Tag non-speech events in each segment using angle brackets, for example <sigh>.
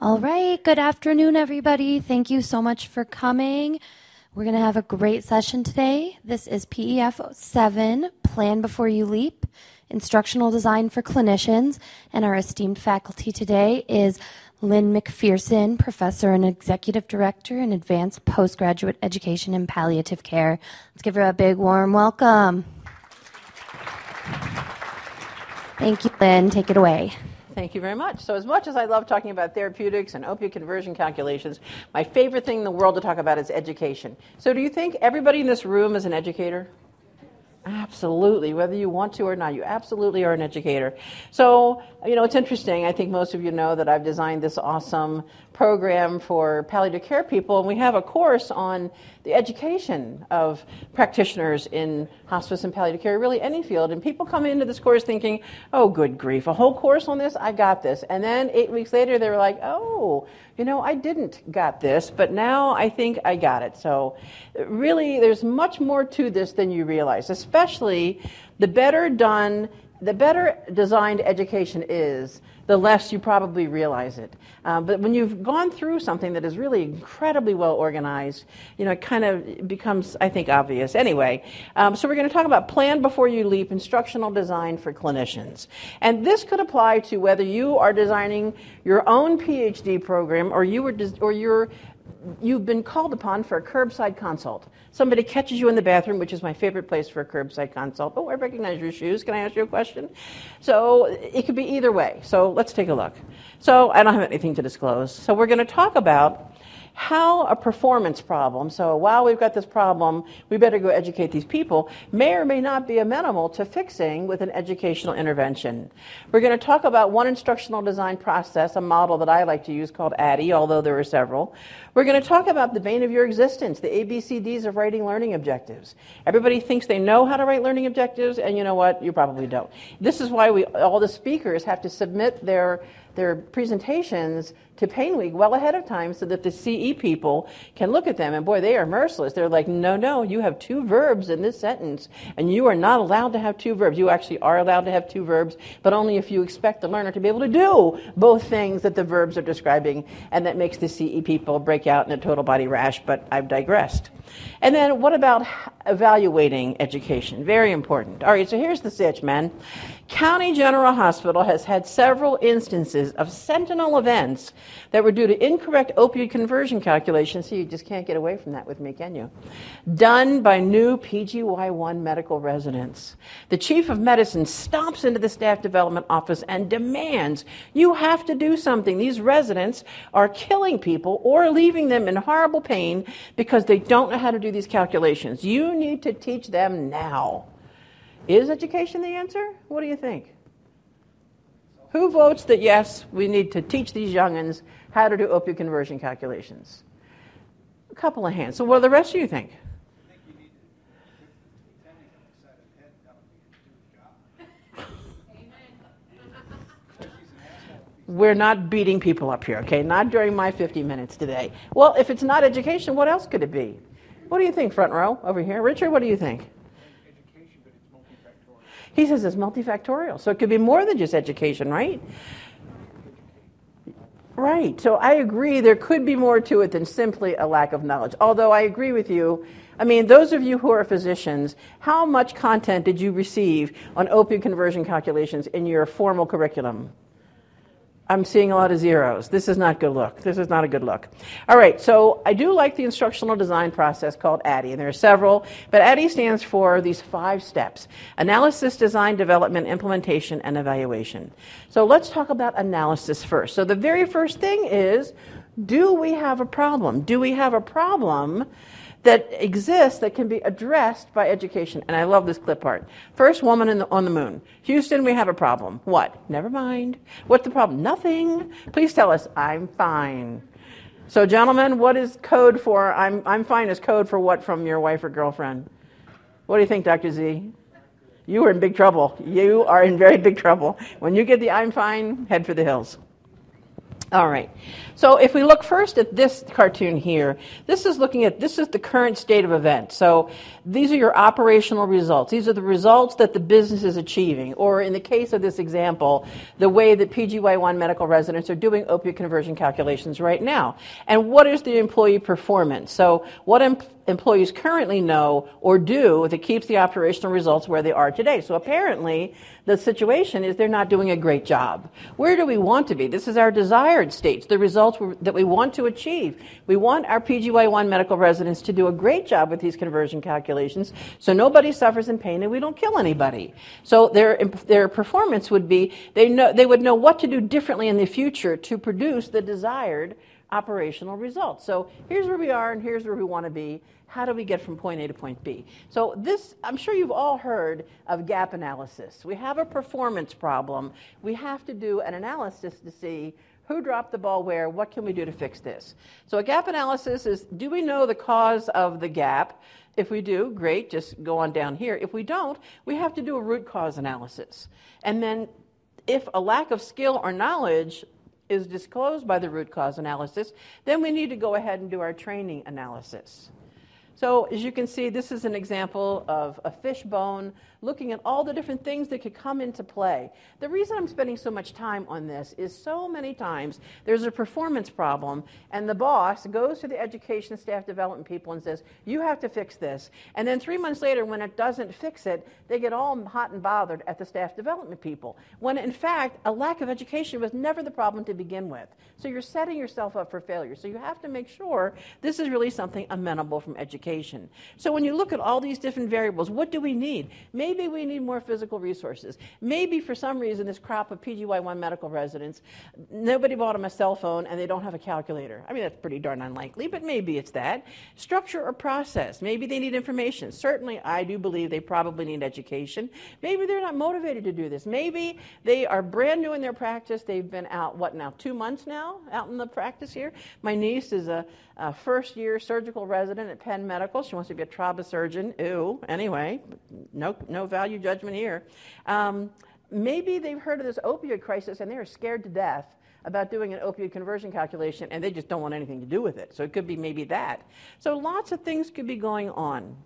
All right. Good afternoon, everybody. Thank you so much for coming. We're going to have a great session today. This is PEF 7 Plan Before You Leap Instructional Design for Clinicians. And our esteemed faculty today is Lynn McPherson, Professor and Executive Director in Advanced Postgraduate Education in Palliative Care. Let's give her a big warm welcome. Thank you, Lynn. Take it away. Thank you very much. So, as much as I love talking about therapeutics and opioid conversion calculations, my favorite thing in the world to talk about is education. So, do you think everybody in this room is an educator? Absolutely, whether you want to or not, you absolutely are an educator. So, you know, it's interesting. I think most of you know that I've designed this awesome program for palliative care people, and we have a course on the education of practitioners in hospice and palliative care, really any field. And people come into this course thinking, oh, good grief, a whole course on this? I got this. And then eight weeks later, they were like, oh, you know, I didn't got this, but now I think I got it. So, really, there's much more to this than you realize, especially the better done, the better designed education is, the less you probably realize it. Um, but when you've gone through something that is really incredibly well organized, you know, it kind of becomes, I think, obvious. Anyway, um, so we're going to talk about plan before you leap, instructional design for clinicians. And this could apply to whether you are designing your own PhD program or you were, des- or you're you've been called upon for a curbside consult. Somebody catches you in the bathroom, which is my favorite place for a curbside consult. Oh, I recognize your shoes. Can I ask you a question? So it could be either way. So let's take a look. So I don't have anything to disclose. So we're going to talk about how a performance problem, so while we've got this problem, we better go educate these people, may or may not be amenable to fixing with an educational intervention. We're going to talk about one instructional design process, a model that I like to use called ADDIE, although there are several. We're going to talk about the vein of your existence, the ABCDs of writing learning objectives. Everybody thinks they know how to write learning objectives, and you know what? You probably don't. This is why we, all the speakers have to submit their their presentations to Pain Week well ahead of time so that the CE people can look at them. And boy, they are merciless. They're like, no, no, you have two verbs in this sentence, and you are not allowed to have two verbs. You actually are allowed to have two verbs, but only if you expect the learner to be able to do both things that the verbs are describing, and that makes the CE people break out in a total body rash, but I've digressed. And then what about evaluating education? Very important. All right, so here's the sitch, man. County General Hospital has had several instances of sentinel events that were due to incorrect opioid conversion calculations. See, you just can't get away from that with me, can you? Done by new PGY1 medical residents. The chief of medicine stomps into the staff development office and demands, You have to do something. These residents are killing people or leaving them in horrible pain because they don't know how to do these calculations. You need to teach them now. Is education the answer? What do you think? Who votes that yes, we need to teach these youngins how to do opioid conversion calculations? A couple of hands. So, what do the rest of you think? We're not beating people up here, okay? Not during my 50 minutes today. Well, if it's not education, what else could it be? What do you think, front row over here? Richard, what do you think? He says it's multifactorial. So it could be more than just education, right? Right. So I agree there could be more to it than simply a lack of knowledge. Although I agree with you. I mean, those of you who are physicians, how much content did you receive on opioid conversion calculations in your formal curriculum? I'm seeing a lot of zeros. This is not good look. This is not a good look. All right, so I do like the instructional design process called ADDIE, and there are several, but ADDIE stands for these five steps analysis, design, development, implementation, and evaluation. So let's talk about analysis first. So the very first thing is do we have a problem? Do we have a problem that exists that can be addressed by education. And I love this clip art. First woman the, on the moon. Houston, we have a problem. What? Never mind. What's the problem? Nothing. Please tell us, I'm fine. So, gentlemen, what is code for I'm, I'm fine is code for what from your wife or girlfriend? What do you think, Dr. Z? You are in big trouble. You are in very big trouble. When you get the I'm fine, head for the hills. All right. So if we look first at this cartoon here, this is looking at this is the current state of events. So these are your operational results. These are the results that the business is achieving. Or in the case of this example, the way that PGY1 medical residents are doing opioid conversion calculations right now. And what is the employee performance? So what em- employees currently know or do that keeps the operational results where they are today. So apparently the situation is they're not doing a great job. Where do we want to be? This is our desired states, the results that we want to achieve. We want our PGY1 medical residents to do a great job with these conversion calculations so nobody suffers in pain and we don't kill anybody. So their, their performance would be, they, know, they would know what to do differently in the future to produce the desired operational results. So here's where we are and here's where we want to be. How do we get from point A to point B? So this, I'm sure you've all heard of gap analysis. We have a performance problem. We have to do an analysis to see who dropped the ball where, what can we do to fix this? So a gap analysis is, do we know the cause of the gap? If we do, great, just go on down here. If we don't, we have to do a root cause analysis. And then if a lack of skill or knowledge is disclosed by the root cause analysis, then we need to go ahead and do our training analysis. So as you can see, this is an example of a fish bone looking at all the different things that could come into play. The reason I'm spending so much time on this is so many times there's a performance problem, and the boss goes to the education staff development people and says, You have to fix this. And then three months later, when it doesn't fix it, they get all hot and bothered at the staff development people. When in fact, a lack of education was never the problem to begin with. So you're setting yourself up for failure. So you have to make sure this is really something amenable from education. So when you look at all these different variables, what do we need? Maybe Maybe we need more physical resources. Maybe for some reason, this crop of PGY1 medical residents, nobody bought them a cell phone and they don't have a calculator. I mean, that's pretty darn unlikely, but maybe it's that. Structure or process. Maybe they need information. Certainly, I do believe they probably need education. Maybe they're not motivated to do this. Maybe they are brand new in their practice. They've been out, what now, two months now out in the practice here? My niece is a, a first year surgical resident at Penn Medical. She wants to be a trauma surgeon. Ew. Anyway, no, no value judgment here. Um, maybe they've heard of this opioid crisis and they're scared to death about doing an opioid conversion calculation and they just don't want anything to do with it. So it could be maybe that. So lots of things could be going on.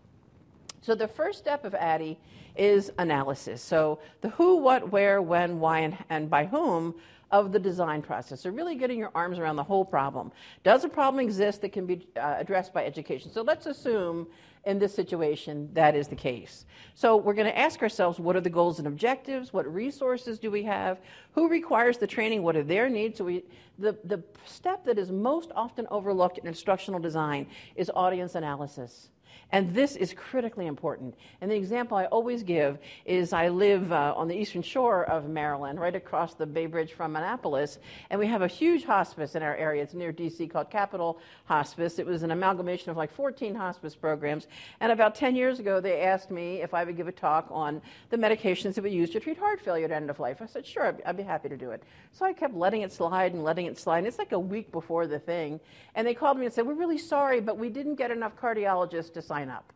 So the first step of ADDIE is analysis. So the who, what, where, when, why, and, and by whom of the design process. So, really getting your arms around the whole problem. Does a problem exist that can be uh, addressed by education? So, let's assume in this situation that is the case. So, we're going to ask ourselves what are the goals and objectives? What resources do we have? Who requires the training? What are their needs? So, we, the, the step that is most often overlooked in instructional design is audience analysis. And this is critically important. And the example I always give is I live uh, on the eastern shore of Maryland, right across the Bay Bridge from Annapolis, and we have a huge hospice in our area. It's near DC called Capital Hospice. It was an amalgamation of like 14 hospice programs. And about 10 years ago, they asked me if I would give a talk on the medications that we use to treat heart failure at end of life. I said, sure, I'd, be happy to do it. So I kept letting it slide and letting it slide. And it's like a week before the thing. And they called me and said, we're really sorry, but we didn't get enough cardiologists to sign up.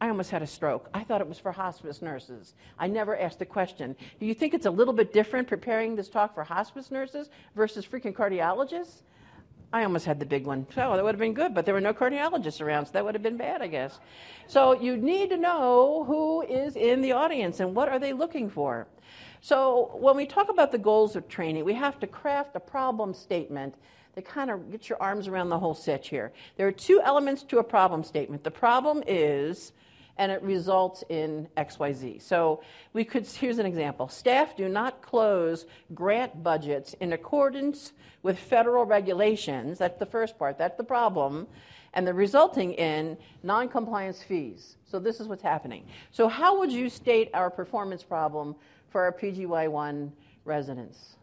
I almost had a stroke. I thought it was for hospice nurses. I never asked the question. Do you think it's a little bit different preparing this talk for hospice nurses versus freaking cardiologists? I almost had the big one. So that would have been good, but there were no cardiologists around, so that would have been bad, I guess. So you need to know who is in the audience and what are they looking for. So when we talk about the goals of training, we have to craft a problem statement to kind of get your arms around the whole set here. There are two elements to a problem statement. The problem is, and it results in XYZ. So we could, <laughs> here's an example. Staff do not close grant budgets in accordance with federal regulations. That's the first part, that's the problem. And the resulting in non-compliance fees. So this is what's happening. So how would you state our performance problem for our PGY1 residents?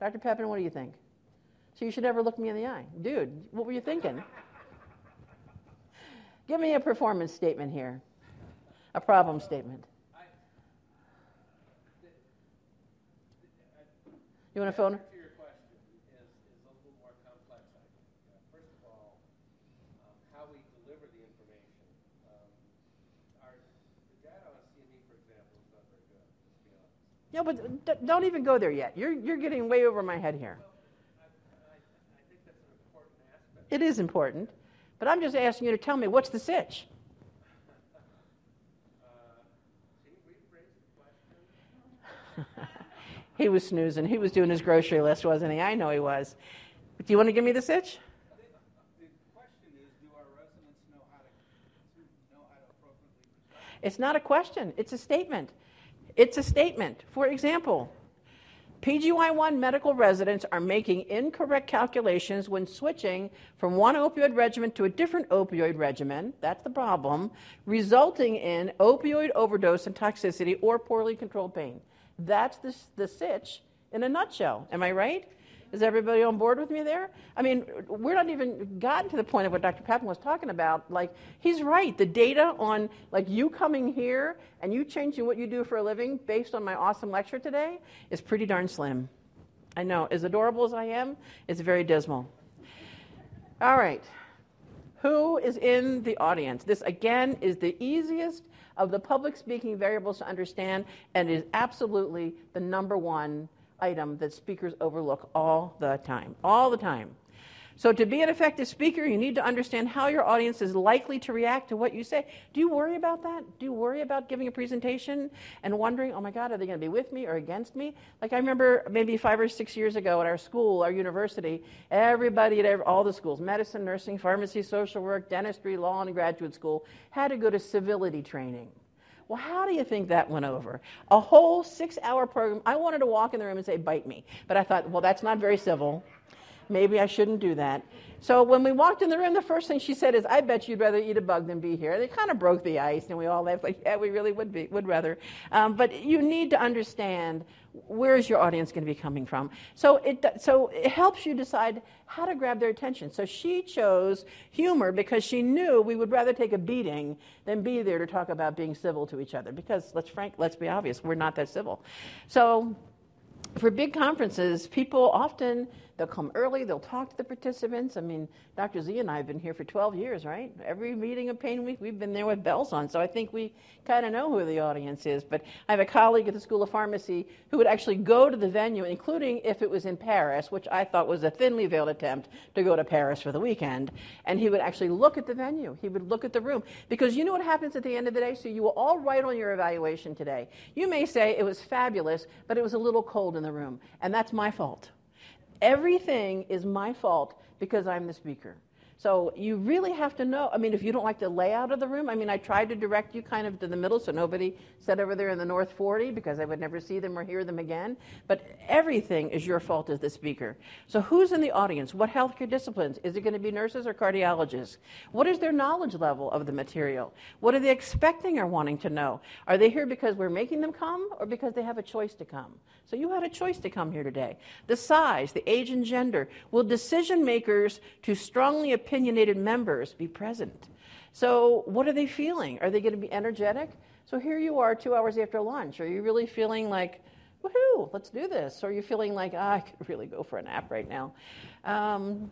Dr. Pepin, what do you think? So you should never look me in the eye. Dude, what were you thinking? Give me a performance statement here, a problem statement. You want to phone? No, but don't even go there yet. You're, you're getting way over my head here. It is important. But I'm just asking you to tell me what's the sitch? <laughs> he was snoozing. He was doing his grocery list, wasn't he? I know he was. But Do you want to give me the sitch? It's not a question, it's a statement. It's a statement. For example, PGY1 medical residents are making incorrect calculations when switching from one opioid regimen to a different opioid regimen. That's the problem, resulting in opioid overdose and toxicity or poorly controlled pain. That's the, the sitch in a nutshell. Am I right? Is everybody on board with me there? I mean, we're not even gotten to the point of what Dr. Papin was talking about. Like, he's right. The data on, like, you coming here and you changing what you do for a living based on my awesome lecture today is pretty darn slim. I know. As adorable as I am, it's very dismal. All right. Who is in the audience? This, again, is the easiest of the public speaking variables to understand and is absolutely the number one item that speakers overlook all the time. All the time. So, to be an effective speaker, you need to understand how your audience is likely to react to what you say. Do you worry about that? Do you worry about giving a presentation and wondering, oh my God, are they going to be with me or against me? Like, I remember maybe five or six years ago at our school, our university, everybody at all the schools medicine, nursing, pharmacy, social work, dentistry, law, and graduate school had to go to civility training. Well, how do you think that went over? A whole six hour program. I wanted to walk in the room and say, bite me. But I thought, well, that's not very civil. Maybe I shouldn't do that. So when we walked in the room, the first thing she said is, "I bet you'd rather eat a bug than be here." It kind of broke the ice, and we all laughed like, "Yeah, we really would be, would rather." Um, but you need to understand where is your audience going to be coming from. So it so it helps you decide how to grab their attention. So she chose humor because she knew we would rather take a beating than be there to talk about being civil to each other. Because let's frank, let's be obvious, we're not that civil. So for big conferences, people often They'll come early, they'll talk to the participants. I mean, Dr. Z and I have been here for 12 years, right? Every meeting of Pain Week, we've been there with bells on, so I think we kind of know who the audience is. But I have a colleague at the School of Pharmacy who would actually go to the venue, including if it was in Paris, which I thought was a thinly veiled attempt to go to Paris for the weekend, and he would actually look at the venue. He would look at the room. Because you know what happens at the end of the day? So you will all write on your evaluation today. You may say it was fabulous, but it was a little cold in the room, and that's my fault. Everything is my fault because I'm the speaker. So you really have to know. I mean, if you don't like the layout of the room, I mean, I tried to direct you kind of to the middle so nobody sat over there in the North 40 because I would never see them or hear them again. But everything is your fault as the speaker. So who's in the audience? What healthcare disciplines? Is it going to be nurses or cardiologists? What is their knowledge level of the material? What are they expecting or wanting to know? Are they here because we're making them come or because they have a choice to come? So you had a choice to come here today. The size, the age and gender. Will decision makers to strongly opinionated members be present? So what are they feeling? Are they going to be energetic? So here you are two hours after lunch. Are you really feeling like, woohoo, let's do this? Or are you feeling like, ah, I could really go for a nap right now? Um,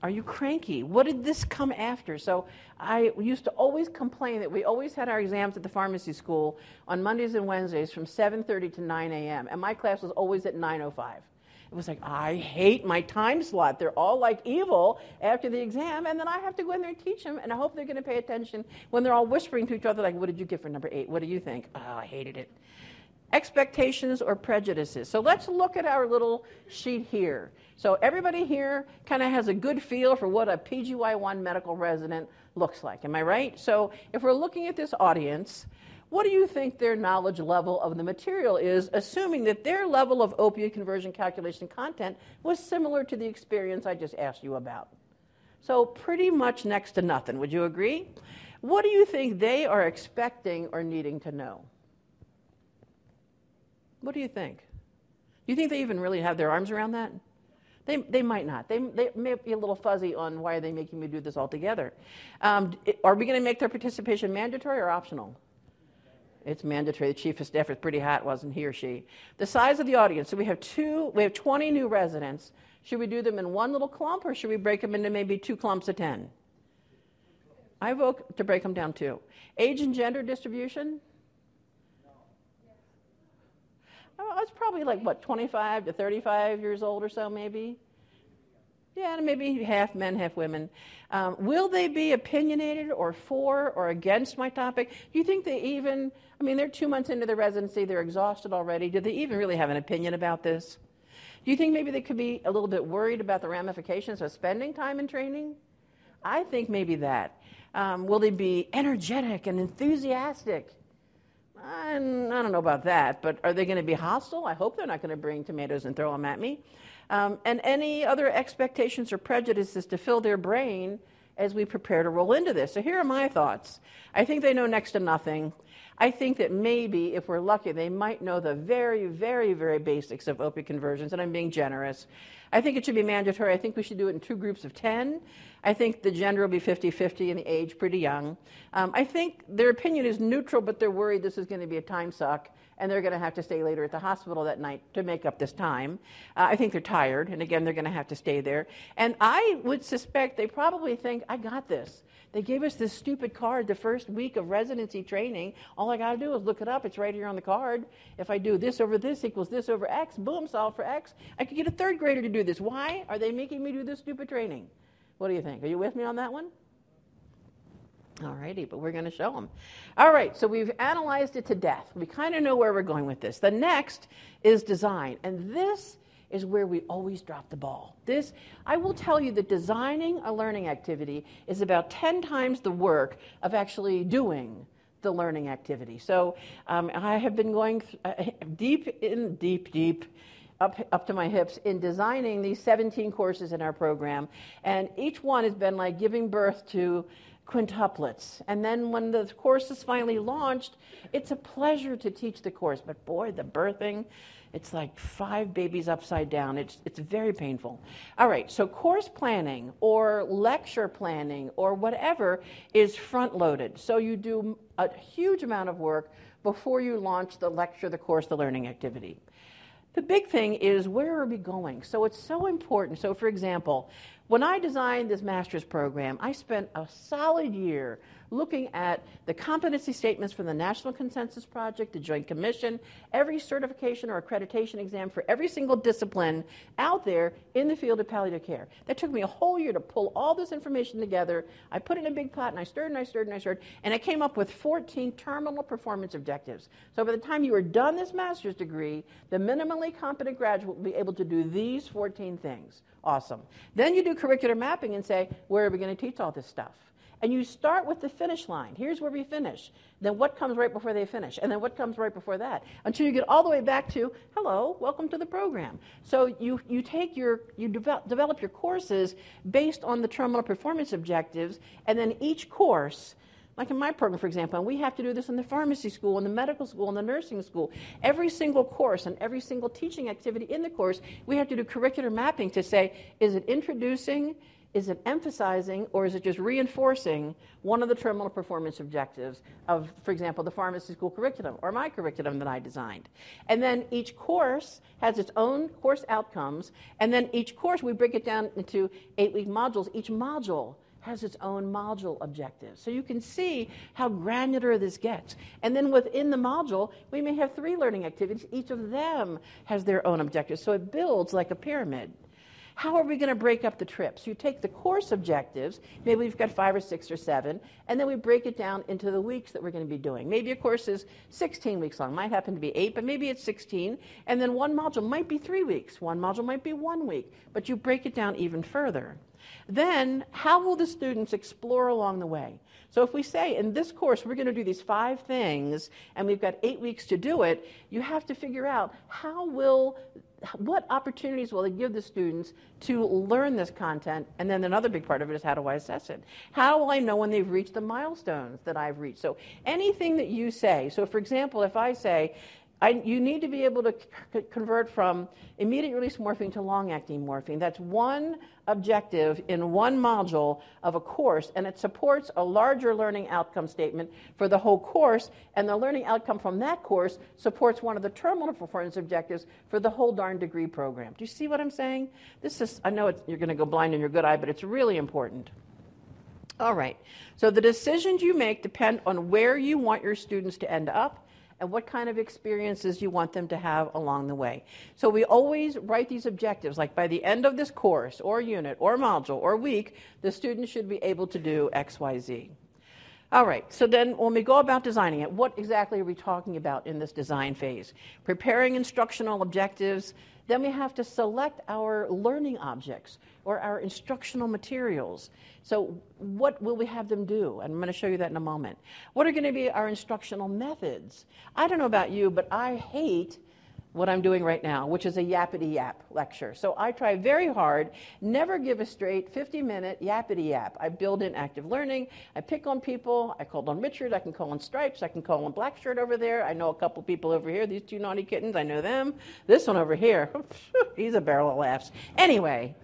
are you cranky? What did this come after? So I used to always complain that we always had our exams at the pharmacy school on Mondays and Wednesdays from 7:30 to 9 a.m. and my class was always at 9:05. It was like I hate my time slot. They're all like evil after the exam, and then I have to go in there and teach them, and I hope they're going to pay attention when they're all whispering to each other like, "What did you get for number eight? What do you think?" Oh, I hated it expectations or prejudices. So let's look at our little sheet here. So everybody here kind of has a good feel for what a PGY1 medical resident looks like. Am I right? So if we're looking at this audience, what do you think their knowledge level of the material is, assuming that their level of opioid conversion calculation content was similar to the experience I just asked you about? So pretty much next to nothing. Would you agree? What do you think they are expecting or needing to know? What do you think? Do you think they even really have their arms around that? They, they might not. They, they may be a little fuzzy on why are they making me do this altogether. Um, are we going to make their participation mandatory or optional? It's mandatory. The chief of staff is pretty hot, wasn't he or she? The size of the audience. So we have two. We have 20 new residents. Should we do them in one little clump, or should we break them into maybe two clumps of 10? I vote to break them down too. Age and gender distribution. Uh, oh, I was probably like, what, 25 to 35 years old or so, maybe? Yeah, maybe half men, half women. Um, will they be opinionated or for or against my topic? Do you think they even, I mean, they're two months into their residency, they're exhausted already. Do they even really have an opinion about this? Do you think maybe they could be a little bit worried about the ramifications of spending time in training? I think maybe that. Um, will they be energetic and enthusiastic? I, I don't know about that, but are they going to be hostile? I hope they're not going to bring tomatoes and throw them at me. Um, and any other expectations or prejudices to fill their brain as we prepare to roll into this. So here are my thoughts. I think they know next to nothing. I think that maybe, if we're lucky, they might know the very, very, very basics of opiate conversions, and I'm being generous. I think it should be mandatory. I think we should do it in two groups of 10. I think the gender will be 50 50 and the age pretty young. Um, I think their opinion is neutral, but they're worried this is going to be a time suck and they're going to have to stay later at the hospital that night to make up this time. Uh, I think they're tired, and again, they're going to have to stay there. And I would suspect they probably think, I got this. They gave us this stupid card the first week of residency training. All I got to do is look it up. It's right here on the card. If I do this over this equals this over X, boom, solve for X. I could get a third grader to do this. Why are they making me do this stupid training? What do you think? Are you with me on that one? All righty, but we're going to show them. All right, so we've analyzed it to death. We kind of know where we're going with this. The next is design, and this is where we always drop the ball. This, I will tell you that designing a learning activity is about 10 times the work of actually doing the learning activity. So um, I have been going th- uh, deep in, deep, deep up, up to my hips in designing these 17 courses in our program. And each one has been like giving birth to quintuplets. And then when the course is finally launched, it's a pleasure to teach the course. But boy, the birthing, it's like five babies upside down. It's, it's very painful. All right, so course planning or lecture planning or whatever is front loaded. So you do a huge amount of work before you launch the lecture, the course, the learning activity. The big thing is where are we going? So it's so important. So, for example, when I designed this master's program, I spent a solid year looking at the competency statements from the National Consensus Project, the Joint Commission, every certification or accreditation exam for every single discipline out there in the field of palliative care. That took me a whole year to pull all this information together. I put it in a big pot and I stirred and I stirred and I stirred, and I came up with 14 terminal performance objectives. So by the time you are done this master's degree, the minimally competent graduate will be able to do these 14 things. Awesome. Then you do curricular mapping and say, where are we going to teach all this stuff? And you start with the finish line. Here's where we finish. Then what comes right before they finish? And then what comes right before that? Until you get all the way back to, hello, welcome to the program. So you, you take your, you develop, develop your courses based on the terminal performance objectives, and then each course like in my program, for example, and we have to do this in the pharmacy school, in the medical school, in the nursing school. Every single course and every single teaching activity in the course, we have to do curricular mapping to say, is it introducing, is it emphasizing or is it just reinforcing one of the terminal performance objectives of, for example, the pharmacy school curriculum or my curriculum that I designed? And then each course has its own course outcomes, and then each course we break it down into eight week modules. Each module has its own module objectives. So you can see how granular this gets. And then within the module, we may have three learning activities. Each of them has their own objectives. So it builds like a pyramid. How are we going to break up the trips? You take the course objectives, maybe we've got five or six or seven, and then we break it down into the weeks that we're going to be doing. Maybe a course is 16 weeks long, might happen to be eight, but maybe it's 16, and then one module might be three weeks, one module might be one week, but you break it down even further. Then, how will the students explore along the way? So, if we say in this course we're going to do these five things and we've got eight weeks to do it, you have to figure out how will what opportunities will they give the students to learn this content? And then another big part of it is how do I assess it? How will I know when they've reached the milestones that I've reached? So anything that you say, so for example, if I say, I, you need to be able to c- convert from immediate release morphine to long acting morphine. That's one objective in one module of a course, and it supports a larger learning outcome statement for the whole course, and the learning outcome from that course supports one of the terminal performance objectives for the whole darn degree program. Do you see what I'm saying? This is, I know you're going to go blind in your good eye, but it's really important. All right. So the decisions you make depend on where you want your students to end up and what kind of experiences you want them to have along the way. So we always write these objectives, like by the end of this course or unit or module or week, the student should be able to do X, Y, Z. All right, so then when we go about designing it, what exactly are we talking about in this design phase? Preparing instructional objectives, then we have to select our learning objects or our instructional materials. So, what will we have them do? And I'm going to show you that in a moment. What are going to be our instructional methods? I don't know about you, but I hate what I'm doing right now, which is a yappity yap lecture. So I try very hard, never give a straight 50 minute yappity yap. I build in active learning. I pick on people. I called on Richard. I can call on Stripes. I can call on Black Shirt over there. I know a couple people over here. These two naughty kittens, I know them. This one over here, <laughs> he's a barrel of laughs. Anyway,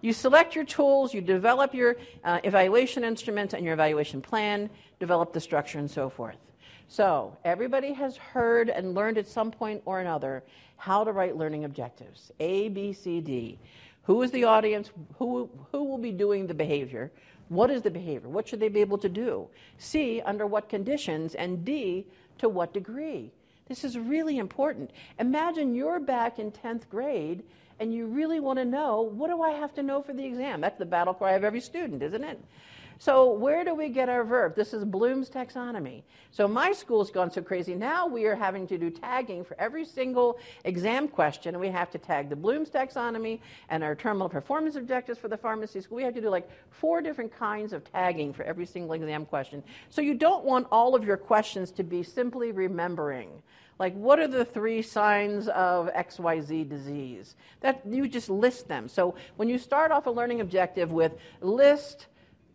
you select your tools, you develop your uh, evaluation instruments and your evaluation plan, develop the structure, and so forth. So, everybody has heard and learned at some point or another how to write learning objectives A, B, C, D. Who is the audience? Who, who will be doing the behavior? What is the behavior? What should they be able to do? C, under what conditions? And D, to what degree? This is really important. Imagine you're back in 10th grade and you really want to know what do I have to know for the exam? That's the battle cry of every student, isn't it? So, where do we get our verb? This is Bloom's taxonomy. So, my school's gone so crazy. Now we are having to do tagging for every single exam question, we have to tag the Bloom's taxonomy and our terminal performance objectives for the pharmacy school. We have to do like four different kinds of tagging for every single exam question. So, you don't want all of your questions to be simply remembering like what are the three signs of xyz disease that you just list them so when you start off a learning objective with list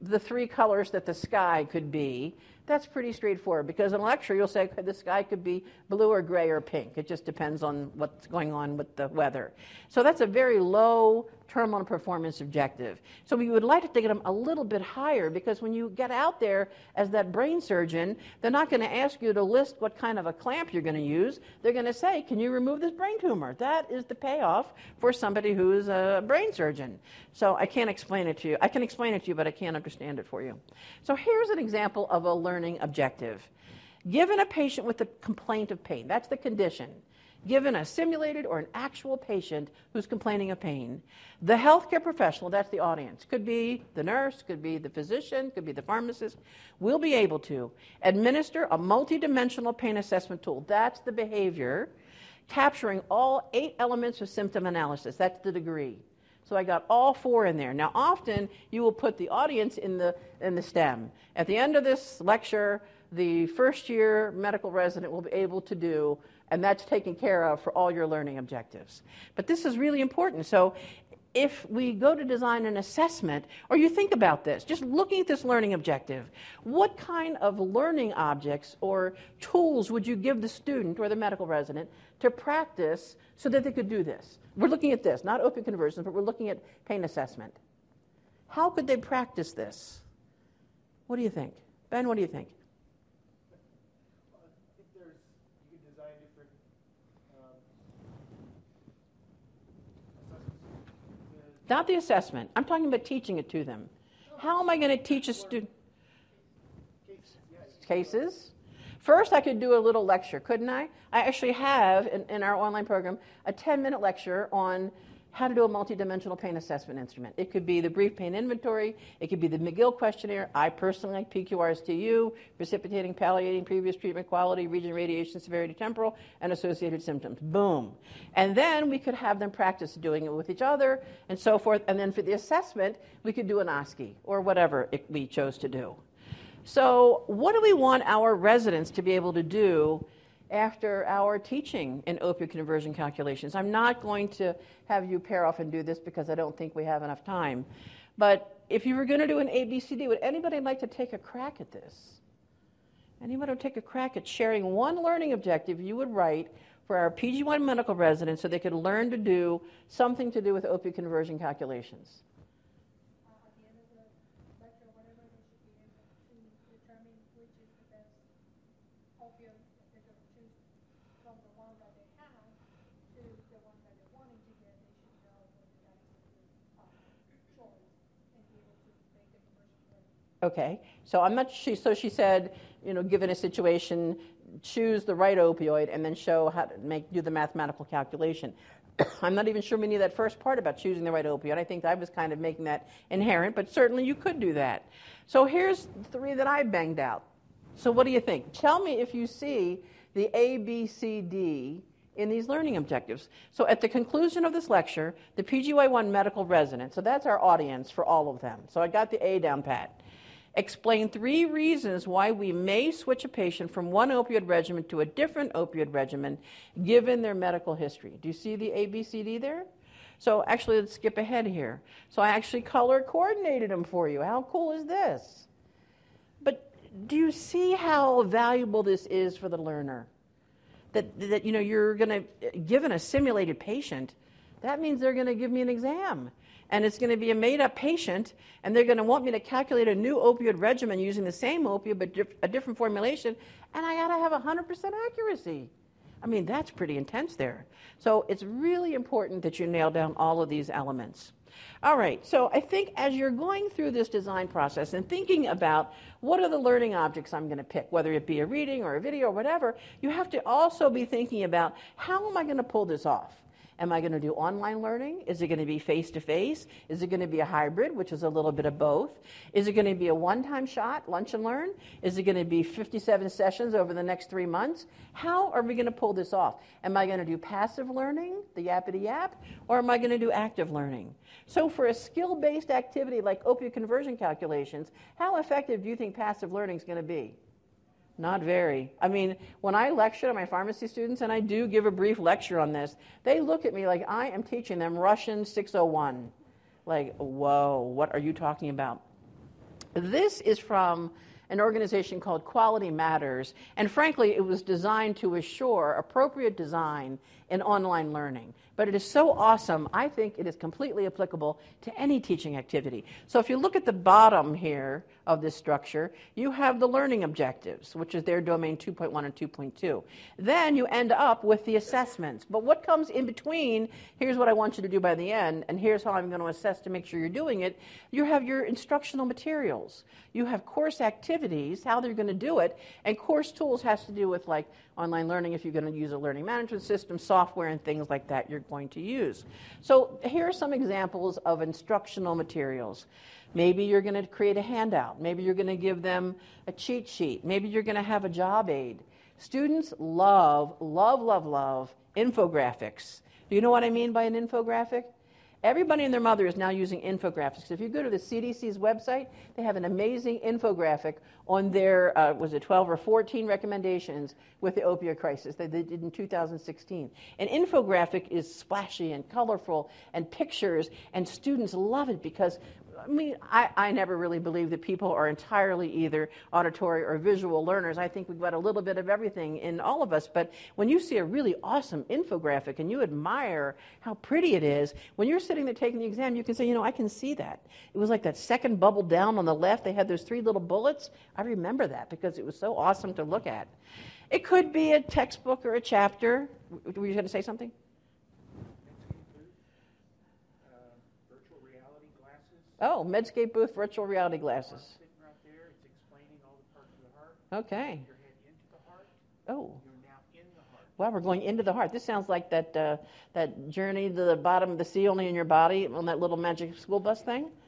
the three colors that the sky could be, that's pretty straightforward because in a lecture you'll say the sky could be blue or gray or pink. It just depends on what's going on with the weather. So that's a very low terminal performance objective. So we would like to get them a little bit higher because when you get out there as that brain surgeon, they're not going to ask you to list what kind of a clamp you're going to use. They're going to say, Can you remove this brain tumor? That is the payoff for somebody who's a brain surgeon. So I can't explain it to you. I can explain it to you, but I can't understand it for you. So here's an example of a learning objective. Given a patient with a complaint of pain, that's the condition given a simulated or an actual patient who's complaining of pain. The healthcare professional, that's the audience, could be the nurse, could be the physician, could be the pharmacist, will be able to administer a multidimensional pain assessment tool. That's the behavior, capturing all eight elements of symptom analysis. That's the degree. So I got all four in there. Now, often you will put the audience in the, in the STEM. At the end of this lecture, the first year medical resident will be able to do and that's taken care of for all your learning objectives. But this is really important. So if we go to design an assessment, or you think about this, just looking at this learning objective, what kind of learning objects or tools would you give the student or the medical resident to practice so that they could do this? We're looking at this, not opiate conversions, but we're looking at pain assessment. How could they practice this? What do you think? Ben, what do you think? Not the assessment. I'm talking about teaching it to them. How am I going to teach a student? Cases. First, I could do a little lecture, couldn't I? I actually have in, in our online program a 10 minute lecture on how to do a multidimensional pain assessment instrument. It could be the brief pain inventory, it could be the McGill questionnaire. I personally like PQRSTU, precipitating, palliating, previous treatment quality, region radiation, severity, temporal, and associated symptoms. Boom. And then we could have them practice doing it with each other and so forth. And then for the assessment, we could do an OSCE or whatever it, we chose to do. So, what do we want our residents to be able to do? After our teaching in opioid conversion calculations. I'm not going to have you pair off and do this because I don't think we have enough time. But if you were going to do an ABCD, would anybody like to take a crack at this? Anybody take a crack at sharing one learning objective you would write for our PG1 medical residents so they could learn to do something to do with opioid conversion calculations? Okay, so I'm not. She, so she said, you know, given a situation, choose the right opioid and then show how to make do the mathematical calculation. <coughs> I'm not even sure we need that first part about choosing the right opioid. I think I was kind of making that inherent, but certainly you could do that. So here's three that I banged out. So what do you think? Tell me if you see the A, B, C, D in these learning objectives. So at the conclusion of this lecture, the PGY1 medical resident, so that's our audience for all of them. So I got the A down pat. Explain three reasons why we may switch a patient from one opioid regimen to a different opioid regimen given their medical history. Do you see the ABCD there? So actually, let's skip ahead here. So I actually color coordinated them for you. How cool is this? But do you see how valuable this is for the learner? That, that you know, you're going to, given a simulated patient, that means they're going to give me an exam and it's going to be a made up patient, and they're going to want me to calculate a new opioid regimen using the same opioid but dif- a different formulation, and I got to have 100% accuracy. I mean, that's pretty intense there. So it's really important that you nail down all of these elements. All right, so I think as you're going through this design process and thinking about what are the learning objects I'm going to pick, whether it be a reading or a video or whatever, you have to also be thinking about how am I going to pull this off? Am I going to do online learning? Is it going to be face to face? Is it going to be a hybrid, which is a little bit of both? Is it going to be a one time shot, lunch and learn? Is it going to be 57 sessions over the next three months? How are we going to pull this off? Am I going to do passive learning, the yappity yap, or am I going to do active learning? So, for a skill based activity like opioid conversion calculations, how effective do you think passive learning is going to be? Not very. I mean, when I lecture to my pharmacy students, and I do give a brief lecture on this, they look at me like I am teaching them Russian 601. Like, whoa, what are you talking about? This is from an organization called Quality Matters, and frankly, it was designed to assure appropriate design in online learning. But it is so awesome, I think it is completely applicable to any teaching activity. So if you look at the bottom here of this structure, you have the learning objectives, which is their domain 2.1 and 2.2. Then you end up with the assessments. But what comes in between, here's what I want you to do by the end, and here's how I'm going to assess to make sure you're doing it. You have your instructional materials. You have course activities, how they're going to do it, and course tools has to do with like online learning if you're going to use a learning management system, software, and things like that you're going to use. So here are some examples of instructional materials. Maybe you're going to create a handout. Maybe you're going to give them a cheat sheet. Maybe you're going to have a job aid. Students love, love, love, love infographics. Do you know what I mean by an infographic? Everybody and their mother is now using infographics. If you go to the CDC's website, they have an amazing infographic on their, uh, was it 12 or 14 recommendations with the opioid crisis that they did in 2016. An infographic is splashy and colorful and pictures, and students love it because I mean, I, I never really believe that people are entirely either auditory or visual learners. I think we've got a little bit of everything in all of us. But when you see a really awesome infographic and you admire how pretty it is, when you're sitting there taking the exam, you can say, you know, I can see that. It was like that second bubble down on the left. They had those three little bullets. I remember that because it was so awesome to look at. It could be a textbook or a chapter. Were you going to say something? Oh, Medscape booth virtual reality glasses. Okay. Oh. Wow, we're going into the heart. This sounds like that uh, that journey to the bottom of the sea, only in your body, on that little magic school bus thing. <laughs>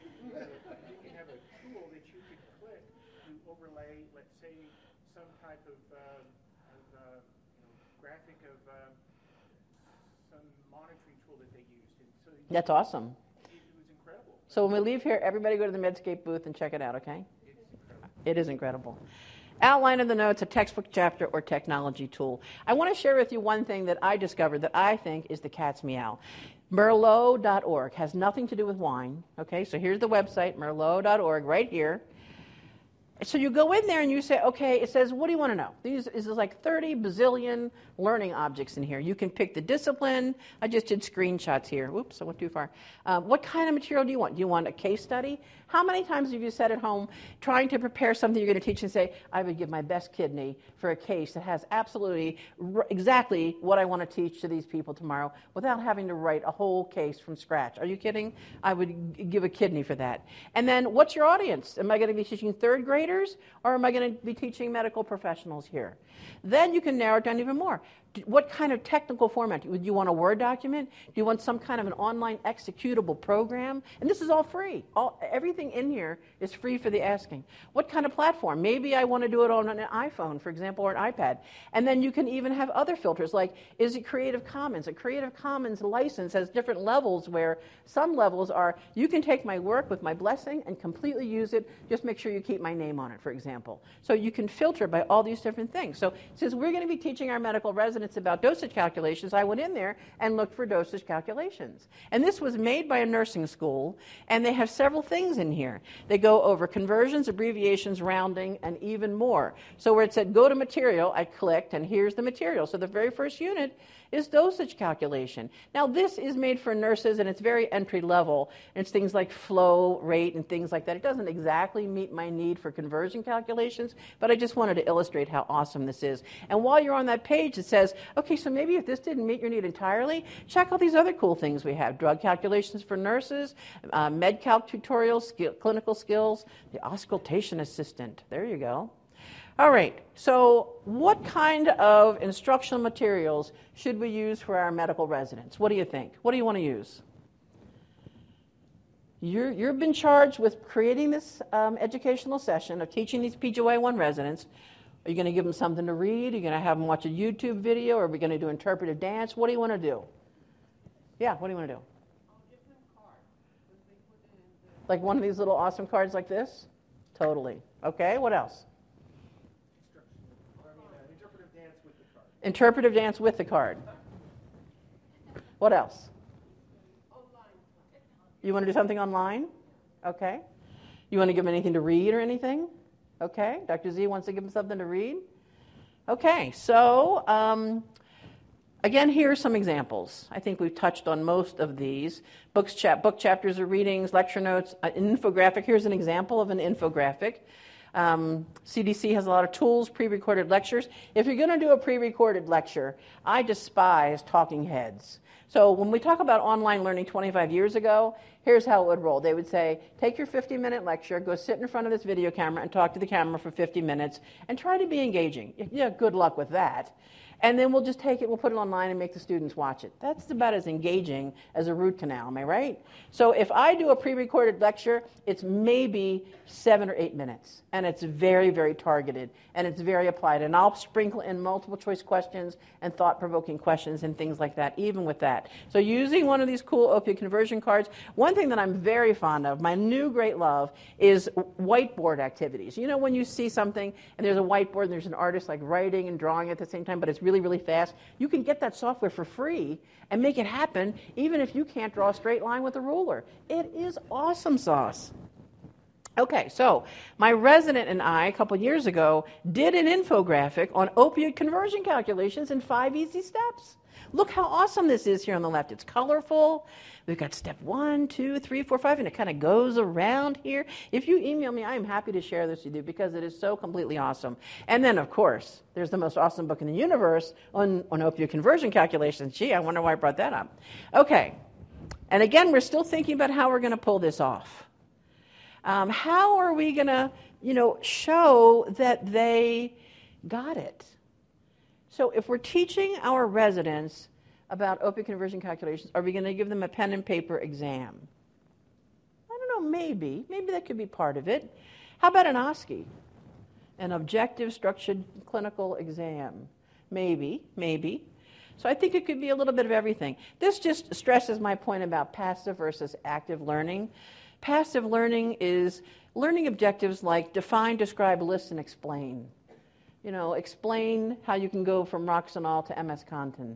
You have a tool that you can click to overlay, let's say, some type of, uh, of uh, you know, graphic of uh, some monitoring tool that they used. That's awesome. So when we leave here, everybody go to the Medscape booth and check it out, okay? It is incredible. Outline of the notes, a textbook chapter or technology tool. I want to share with you one thing that I discovered that I think is the cat's meow. Merlot.org has nothing to do with wine. Okay, so here's the website, merlot.org, right here so you go in there and you say, okay, it says, what do you want to know? These is like 30 bazillion learning objects in here. You can pick the discipline. I just did screenshots here. Whoops, I went too far. Uh, what kind of material do you want? Do you want a case study? How many times have you sat at home trying to prepare something you're going to teach and say, I would give my best kidney for a case that has absolutely r- exactly what I want to teach to these people tomorrow without having to write a whole case from scratch? Are you kidding? I would g- give a kidney for that. And then what's your audience? Am I going to be teaching third grade? Or am I going to be teaching medical professionals here? Then you can narrow it down even more. What kind of technical format? Would you want a Word document? Do you want some kind of an online executable program? And this is all free. All, everything in here is free for the asking. What kind of platform? Maybe I want to do it on an iPhone, for example, or an iPad. And then you can even have other filters like is it Creative Commons? A Creative Commons license has different levels where some levels are you can take my work with my blessing and completely use it. Just make sure you keep my name on it, for example. So you can filter by all these different things. So since we're going to be teaching our medical residents, it's about dosage calculations, I went in there and looked for dosage calculations. And this was made by a nursing school, and they have several things in here. They go over conversions, abbreviations, rounding, and even more. So where it said go to material, I clicked, and here's the material. So the very first unit is dosage calculation. Now, this is made for nurses and it's very entry level. It's things like flow rate and things like that. It doesn't exactly meet my need for conversion calculations, but I just wanted to illustrate how awesome this is. And while you're on that page, it says, okay, so maybe if this didn't meet your need entirely, check out these other cool things we have drug calculations for nurses, uh, MedCalc tutorials, skill, clinical skills, the auscultation assistant. There you go. All right, so what kind of instructional materials should we use for our medical residents? What do you think? What do you want to use? you have been charged with creating this um, educational session of teaching these PGY1 residents. Are you going to give them something to read? Are you going to have them watch a YouTube video? Or are we going to do interpretive dance? What do you want to do? Yeah, what do you want to do? I'll give them cards. Like one of these little awesome cards like this? Totally. Okay, what else? Interpretive dance with the card. What else? You want to do something online? Okay. You want to give them anything to read or anything? Okay. Dr. Z wants to give them something to read? Okay. So, um, again, here are some examples. I think we've touched on most of these. Books, book chapters or readings, lecture notes, an infographic. Here's an example of an infographic. Um, CDC has a lot of tools, pre recorded lectures. If you're going to do a pre recorded lecture, I despise talking heads. So when we talk about online learning 25 years ago, here's how it would roll. They would say, take your 50 minute lecture, go sit in front of this video camera and talk to the camera for 50 minutes and try to be engaging. Yeah, good luck with that and then we'll just take it, we'll put it online and make the students watch it. That's about as engaging as a root canal, am I right? So if I do a pre recorded lecture, it's maybe seven or eight minutes, and it's very, very targeted, and it's very applied. And I'll sprinkle in multiple choice questions and thought provoking questions and things like that, even with that. So using one of these cool opioid conversion cards, one thing that I'm very fond of, my new great love, is whiteboard activities. You know, when you see something and there's a whiteboard and there's an artist like writing and drawing at the same time, but it's really really, really fast, you can get that software for free and make it happen even if you can't draw a straight line with a ruler. It is awesome sauce. Okay, so my resident and I, a couple years ago, did an infographic on opioid conversion calculations in five easy steps. Look how awesome this is here on the left. It's colorful. We've got step one, two, three, four, five, and it kind of goes around here. If you email me, I am happy to share this with you because it is so completely awesome. And then, of course, there's the most awesome book in the universe on, on opioid conversion calculations. Gee, I wonder why I brought that up. Okay. And again, we're still thinking about how we're going to pull this off. Um, how are we going to, you know, show that they got it? So if we're teaching our residents about opioid conversion calculations, are we going to give them a pen and paper exam? I don't know, maybe. Maybe that could be part of it. How about an OSCE? An objective structured clinical exam? Maybe, maybe. So I think it could be a little bit of everything. This just stresses my point about passive versus active learning. Passive learning is learning objectives like define, describe, list, and explain. You know, explain how you can go from Roxanol to MS Contin.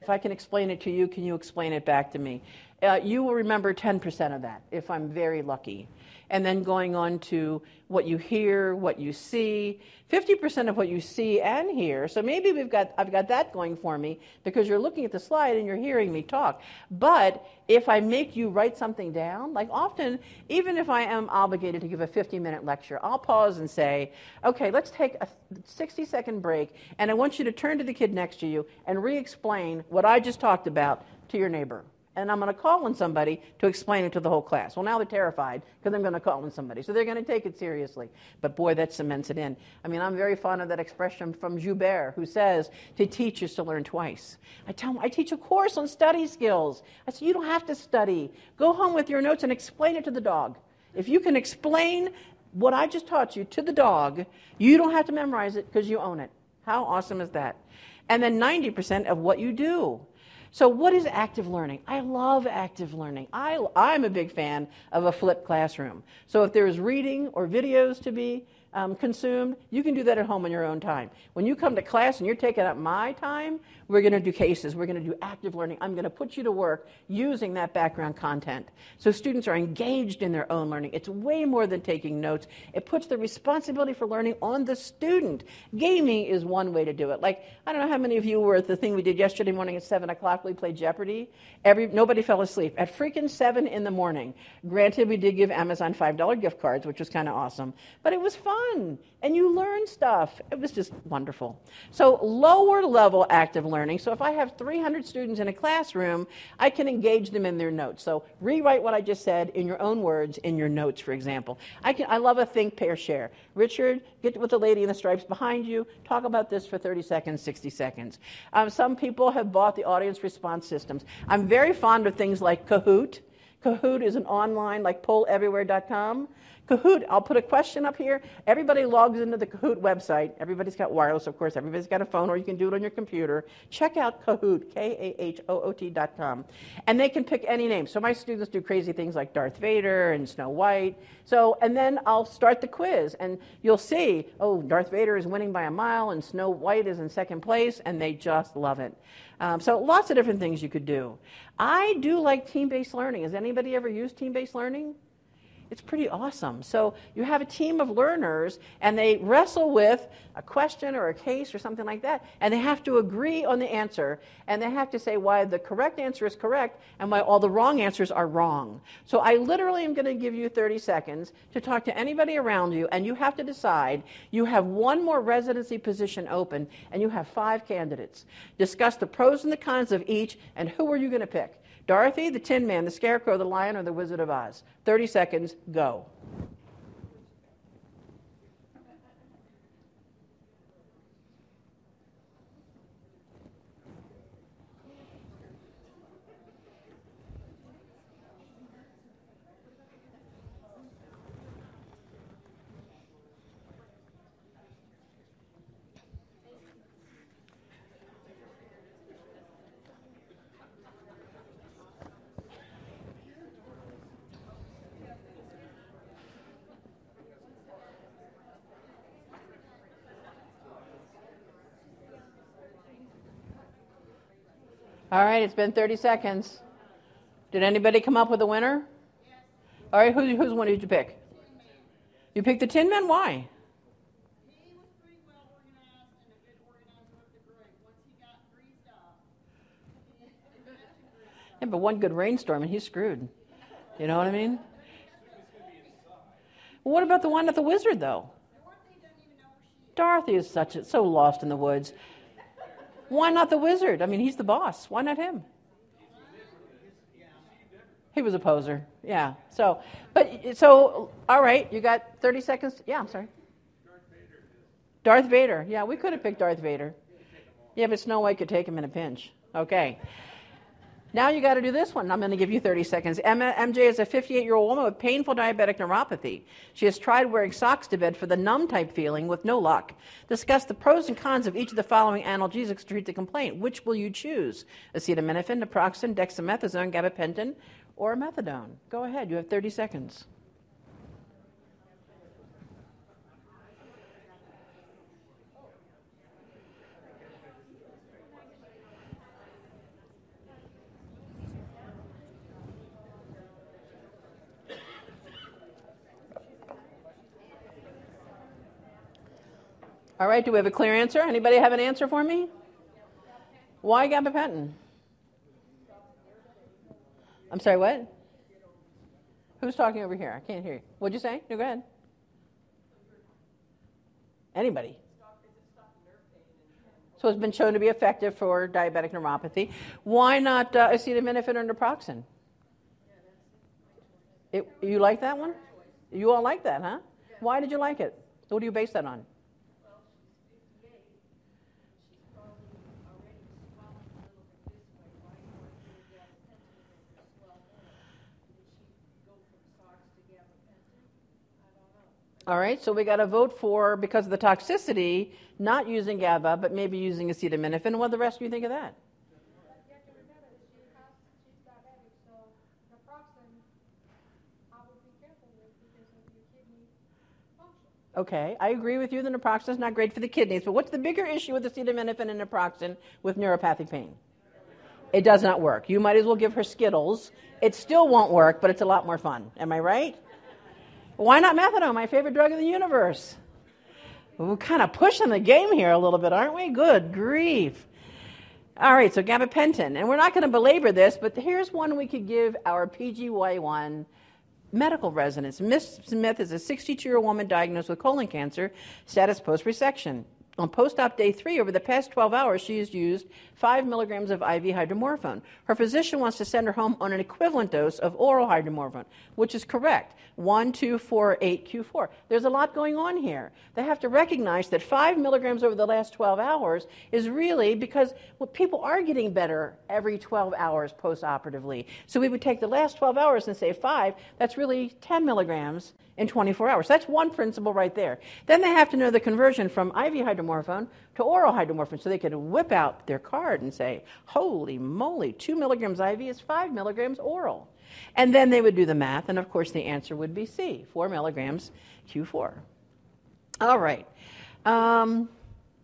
If I can explain it to you, can you explain it back to me? Uh, you will remember 10% of that if I'm very lucky and then going on to what you hear, what you see, 50% of what you see and hear. So maybe we've got, I've got that going for me because you're looking at the slide and you're hearing me talk. But if I make you write something down, like often, even if I am obligated to give a 50 minute lecture, I'll pause and say, okay, let's take a 60 second break, and I want you to turn to the kid next to you and re explain what I just talked about to your neighbor and I'm going to call on somebody to explain it to the whole class. Well, now they're terrified because I'm going to call on somebody. So they're going to take it seriously. But boy, that cements it in. I mean, I'm very fond of that expression from Joubert, who says, to teach is to learn twice. I tell I teach a course on study skills. I say, you don't have to study. Go home with your notes and explain it to the dog. If you can explain what I just taught you to the dog, you don't have to memorize it because you own it. How awesome is that? And then 90% of what you do. So, what is active learning? I love active learning. I, I'm a big fan of a flipped classroom. So, if there's reading or videos to be um, consumed, you can do that at home on your own time. When you come to class and you're taking up my time, we're going to do cases. We're going to do active learning. I'm going to put you to work using that background content. So students are engaged in their own learning. It's way more than taking notes. It puts the responsibility for learning on the student. Gaming is one way to do it. Like, I don't know how many of you were at the thing we did yesterday morning at 7 o'clock. We played Jeopardy. Every, nobody fell asleep. At freaking 7 in the morning. Granted, we did give Amazon $5 gift cards, which was kind of awesome. But it was fun. And you learn stuff. It was just wonderful. So, lower level active learning learning. So if I have 300 students in a classroom, I can engage them in their notes. So rewrite what I just said in your own words in your notes, for example. I, can, I love a think, pair, share. Richard, get with the lady in the stripes behind you. Talk about this for 30 seconds, 60 seconds. Um, some people have bought the audience response systems. I'm very fond of things like Kahoot. Kahoot is an online, like polleverywhere.com. Kahoot, I'll put a question up here. Everybody logs into the Kahoot website. Everybody's got wireless, of course. Everybody's got a phone, or you can do it on your computer. Check out Kahoot, K A H O O T.com. And they can pick any name. So my students do crazy things like Darth Vader and Snow White. So, and then I'll start the quiz, and you'll see, oh, Darth Vader is winning by a mile, and Snow White is in second place, and they just love it. Um, so lots of different things you could do. I do like team-based learning. Has anybody ever used team-based learning? It's pretty awesome. So you have a team of learners and they wrestle with a question or a case or something like that, and they have to agree on the answer, and they have to say why the correct answer is correct and why all the wrong answers are wrong. So I literally am going to give you 30 seconds to talk to anybody around you, and you have to decide. You have one more residency position open, and you have five candidates. Discuss the pros and the cons of each, and who are you going to pick? Dorothy, the Tin Man, the Scarecrow, the Lion, or the Wizard of Oz? 30 seconds, go. All right, it's been 30 seconds. Did anybody come up with a winner? All right, who, whose one did you pick? You picked the Tin Man? Why? <laughs> Yeah, but one good rainstorm and he's screwed. You know what I mean? Well, what about the one at the wizard, though? Dorothy is such a, so lost in the woods. Why not the wizard? I mean, he's the boss. Why not him? He was a poser. Yeah. So, but so all right, you got 30 seconds. Yeah, I'm sorry. Darth Vader. Yeah, we could have picked Darth Vader. Yeah, but Snow White could take him in a pinch. Okay. Now you got to do this one. I'm going to give you 30 seconds. MJ is a 58 year old woman with painful diabetic neuropathy. She has tried wearing socks to bed for the numb type feeling with no luck. Discuss the pros and cons of each of the following analgesics to treat the complaint. Which will you choose? Acetaminophen, naproxen, dexamethasone, gabapentin, or methadone? Go ahead. You have 30 seconds. All right, do we have a clear answer? Anybody have an answer for me? Why gabapentin? I'm sorry, what? Who's talking over here? I can't hear you. What'd you say? No, go ahead. Anybody? So it's been shown to be effective for diabetic neuropathy. Why not uh, acetaminophen or naproxen? It, you like that one? You all like that, huh? Why did you like it? What do you base that on? All right, so we got to vote for, because of the toxicity, not using GABA, but maybe using acetaminophen. What the rest do you think of that? Okay, I agree with you. The naproxen is not great for the kidneys, but what's the bigger issue with acetaminophen and naproxen with neuropathic pain? It does not work. You might as well give her Skittles. It still won't work, but it's a lot more fun. Am I right? Why not methadone, my favorite drug in the universe? We're kind of pushing the game here a little bit, aren't we? Good grief. All right, so gabapentin. And we're not going to belabor this, but here's one we could give our PGY1 medical residents. Miss Smith is a 62 year old woman diagnosed with colon cancer, status post resection. On post op day three, over the past 12 hours, she has used 5 milligrams of IV hydromorphone. Her physician wants to send her home on an equivalent dose of oral hydromorphone, which is correct 1, 2, 4, 8, Q4. There's a lot going on here. They have to recognize that 5 milligrams over the last 12 hours is really because well, people are getting better every 12 hours post operatively. So we would take the last 12 hours and say 5, that's really 10 milligrams in 24 hours. That's one principle right there. Then they have to know the conversion from IV hydromorphone to oral hydromorphone so they can whip out their card and say, holy moly, 2 milligrams IV is 5 milligrams oral. And then they would do the math, and of course the answer would be C, 4 milligrams Q4. All right. Um,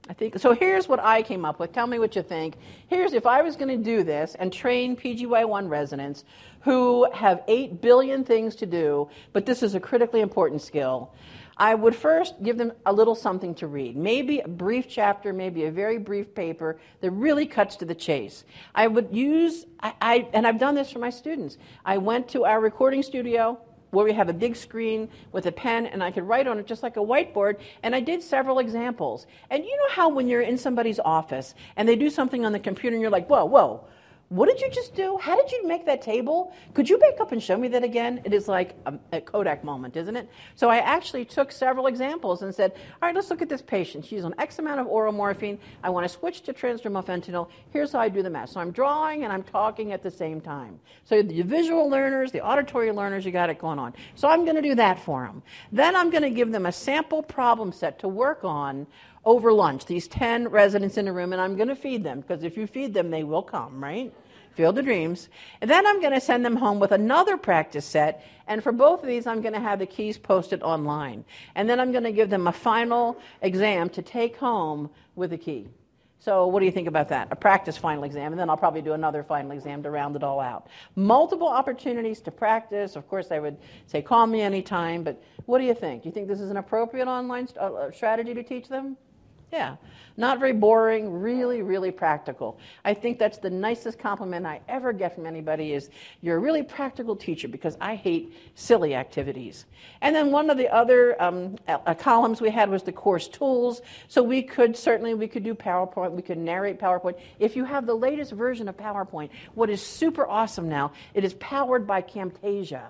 I think so. Here's what I came up with. Tell me what you think. Here's if I was going to do this and train PGY1 residents who have 8 billion things to do, but this is a critically important skill. I would first give them a little something to read, maybe a brief chapter, maybe a very brief paper that really cuts to the chase. I would use, I, I, and I've done this for my students. I went to our recording studio where we have a big screen with a pen and I could write on it just like a whiteboard. And I did several examples. And you know how when you're in somebody's office and they do something on the computer and you're like, whoa, whoa, what did you just do? How did you make that table? Could you back up and show me that again? It is like a, a, Kodak moment, isn't it? So I actually took several examples and said, all right, let's look at this patient. She's on X amount of oral morphine. I want to switch to transdermal fentanyl. Here's how I do the math. So I'm drawing and I'm talking at the same time. So the visual learners, the auditory learners, you got it going on. So I'm going to do that for them. Then I'm going to give them a sample problem set to work on over lunch, these 10 residents in a room, and I'm going to feed them because if you feed them, they will come, right? Field of Dreams. And then I'm going to send them home with another practice set. And for both of these, I'm going to have the keys posted online. And then I'm going to give them a final exam to take home with a key. So, what do you think about that? A practice final exam, and then I'll probably do another final exam to round it all out. Multiple opportunities to practice. Of course, I would say call me anytime, but what do you think? Do you think this is an appropriate online st- uh, strategy to teach them? Yeah. Not very boring, really, really practical. I think that's the nicest compliment I ever get from anybody is you're a really practical teacher because I hate silly activities. And then one of the other um, columns we had was the course tools. So we could certainly we could do PowerPoint, we could narrate PowerPoint. If you have the latest version of PowerPoint, what is super awesome now, it is powered by Camtasia.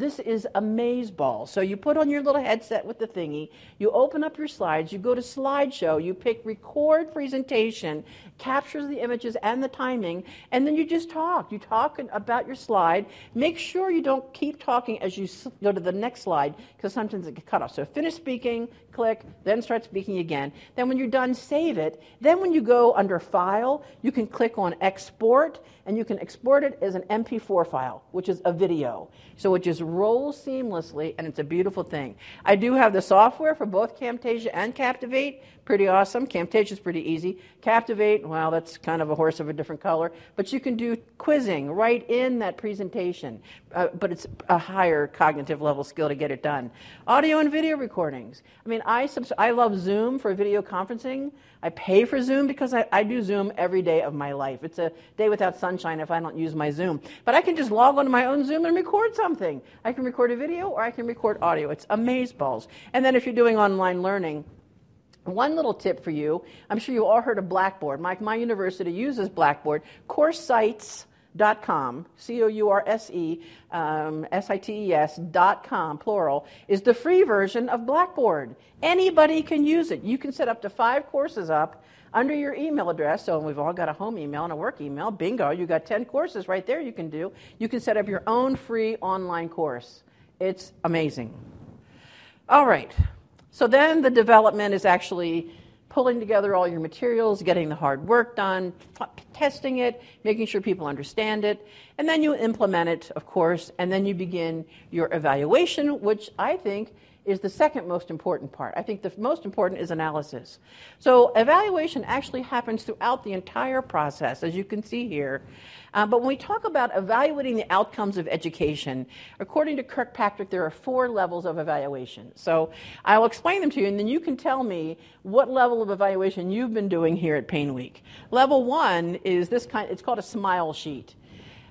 This is Amazeball. So you put on your little headset with the thingy, you open up your slides, you go to slideshow, you pick record presentation, captures the images and the timing, and then you just talk. You talk about your slide. Make sure you don't keep talking as you go to the next slide because sometimes it gets cut off. So finish speaking, click, then start speaking again. Then when you're done, save it. Then when you go under File, you can click on Export, and you can export it as an MP4 file, which is a video. So it just rolls seamlessly, and it's a beautiful thing. I do have the software for both Camtasia and Captivate, pretty awesome. Camtasia is pretty easy. Captivate, well, that's kind of a horse of a different color. But you can do quizzing right in that presentation. Uh, but it's a higher cognitive level skill to get it done. Audio and video recordings. I mean, I, subs- I love Zoom for video conferencing. I pay for Zoom because I, I do Zoom every day of my life. It's a day without sunshine if I don't use my Zoom. But I can just log onto my own Zoom and record something. I can record a video or I can record audio. It's amazeballs. And then if you're doing online learning, One little tip for you I'm sure you all heard of Blackboard. My, my university uses Blackboard. CourseSites.com, C O U R S E um, S I T E S dot com, plural, is the free version of Blackboard. Anybody can use it. You can set up to five courses up under your email address. So we've all got a home email and a work email. Bingo, you got 10 courses right there you can do. You can set up your own free online course. It's amazing. All right. So then the development is actually pulling together all your materials, getting the hard work done, testing it, making sure people understand it, and then you implement it, of course, and then you begin your evaluation, which I think is the second most important part. I think the most important is analysis. So, evaluation actually happens throughout the entire process, as you can see here. Uh, but when we talk about evaluating the outcomes of education, according to Kirkpatrick, there are four levels of evaluation. So, I'll explain them to you, and then you can tell me what level of evaluation you've been doing here at Pain Week. Level one is this kind, it's called a smile sheet.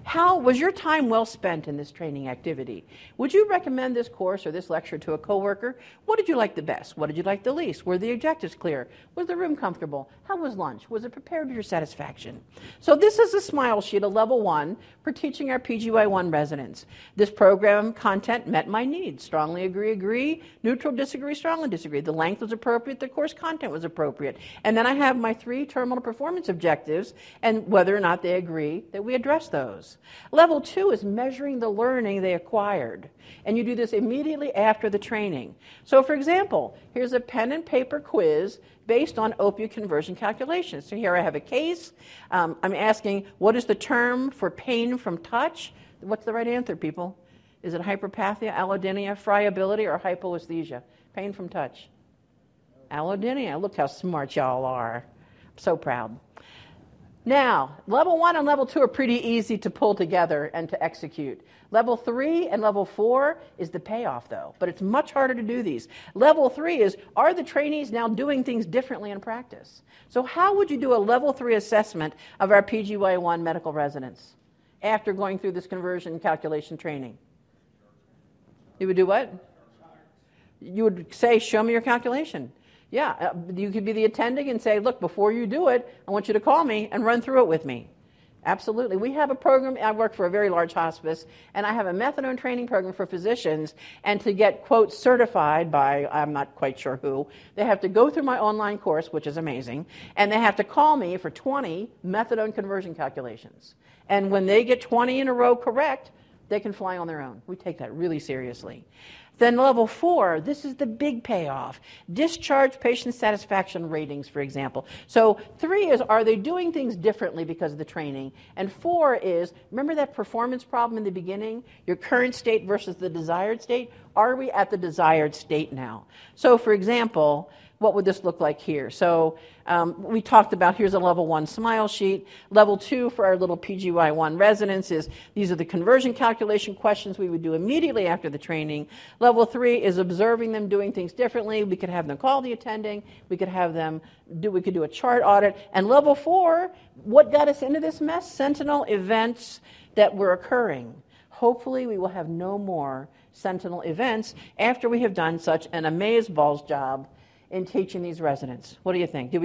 How was your time well spent in this training activity? Would you recommend this course or this lecture to a coworker? What did you like the best? What did you like the least? Were the objectives clear? Was the room comfortable? How was lunch? Was it prepared to your satisfaction? So this is a smile sheet, a level one, for teaching our PGY1 residents. This program content met my needs. Strongly agree, agree. Neutral, disagree, strongly disagree. The length was appropriate. The course content was appropriate. And then I have my three terminal performance objectives and whether or not they agree that we address those. Level two is measuring the learning they acquired. And you do this immediately after the training. So, for example, here's a pen and paper quiz based on opioid conversion calculations. So, here I have a case. Um, I'm asking, what is the term for pain from touch? What's the right answer, people? Is it hyperpathia, allodynia, friability, or hypoesthesia? Pain from touch. Allodynia. Look how smart y'all are. I'm so proud. Now, level one and level two are pretty easy to pull together and to execute. Level three and level four is the payoff, though, but it's much harder to do these. Level three is are the trainees now doing things differently in practice? So, how would you do a level three assessment of our PGY1 medical residents after going through this conversion calculation training? You would do what? You would say, Show me your calculation. Yeah, uh, you could be the attending and say, look, before you do it, I want you to call me and run through it with me. Absolutely. We have a program, I work for a very large hospice, and I have a methadone training program for physicians. And to get, quote, certified by, I'm not quite sure who, they have to go through my online course, which is amazing, and they have to call me for 20 methadone conversion calculations. And when they get 20 in a row correct, they can fly on their own. We take that really seriously. Then level four, this is the big payoff. Discharge patient satisfaction ratings, for example. So three is, are they doing things differently because of the training? And four is, remember that performance problem in the beginning? Your current state versus the desired state? Are we at the desired state now? So for example, what would this look like here? So um, we talked about here's a level one smile sheet. Level two for our little PGY1 residents is these are the conversion calculation questions we would do immediately after the training. Level three is observing them doing things differently. We could have them call the attending. We could have them do, we could do a chart audit. And level four, what got us into this mess? Sentinel events that were occurring. Hopefully, we will have no more sentinel events after we have done such an amazeballs job in teaching these residents. What do you think? Do we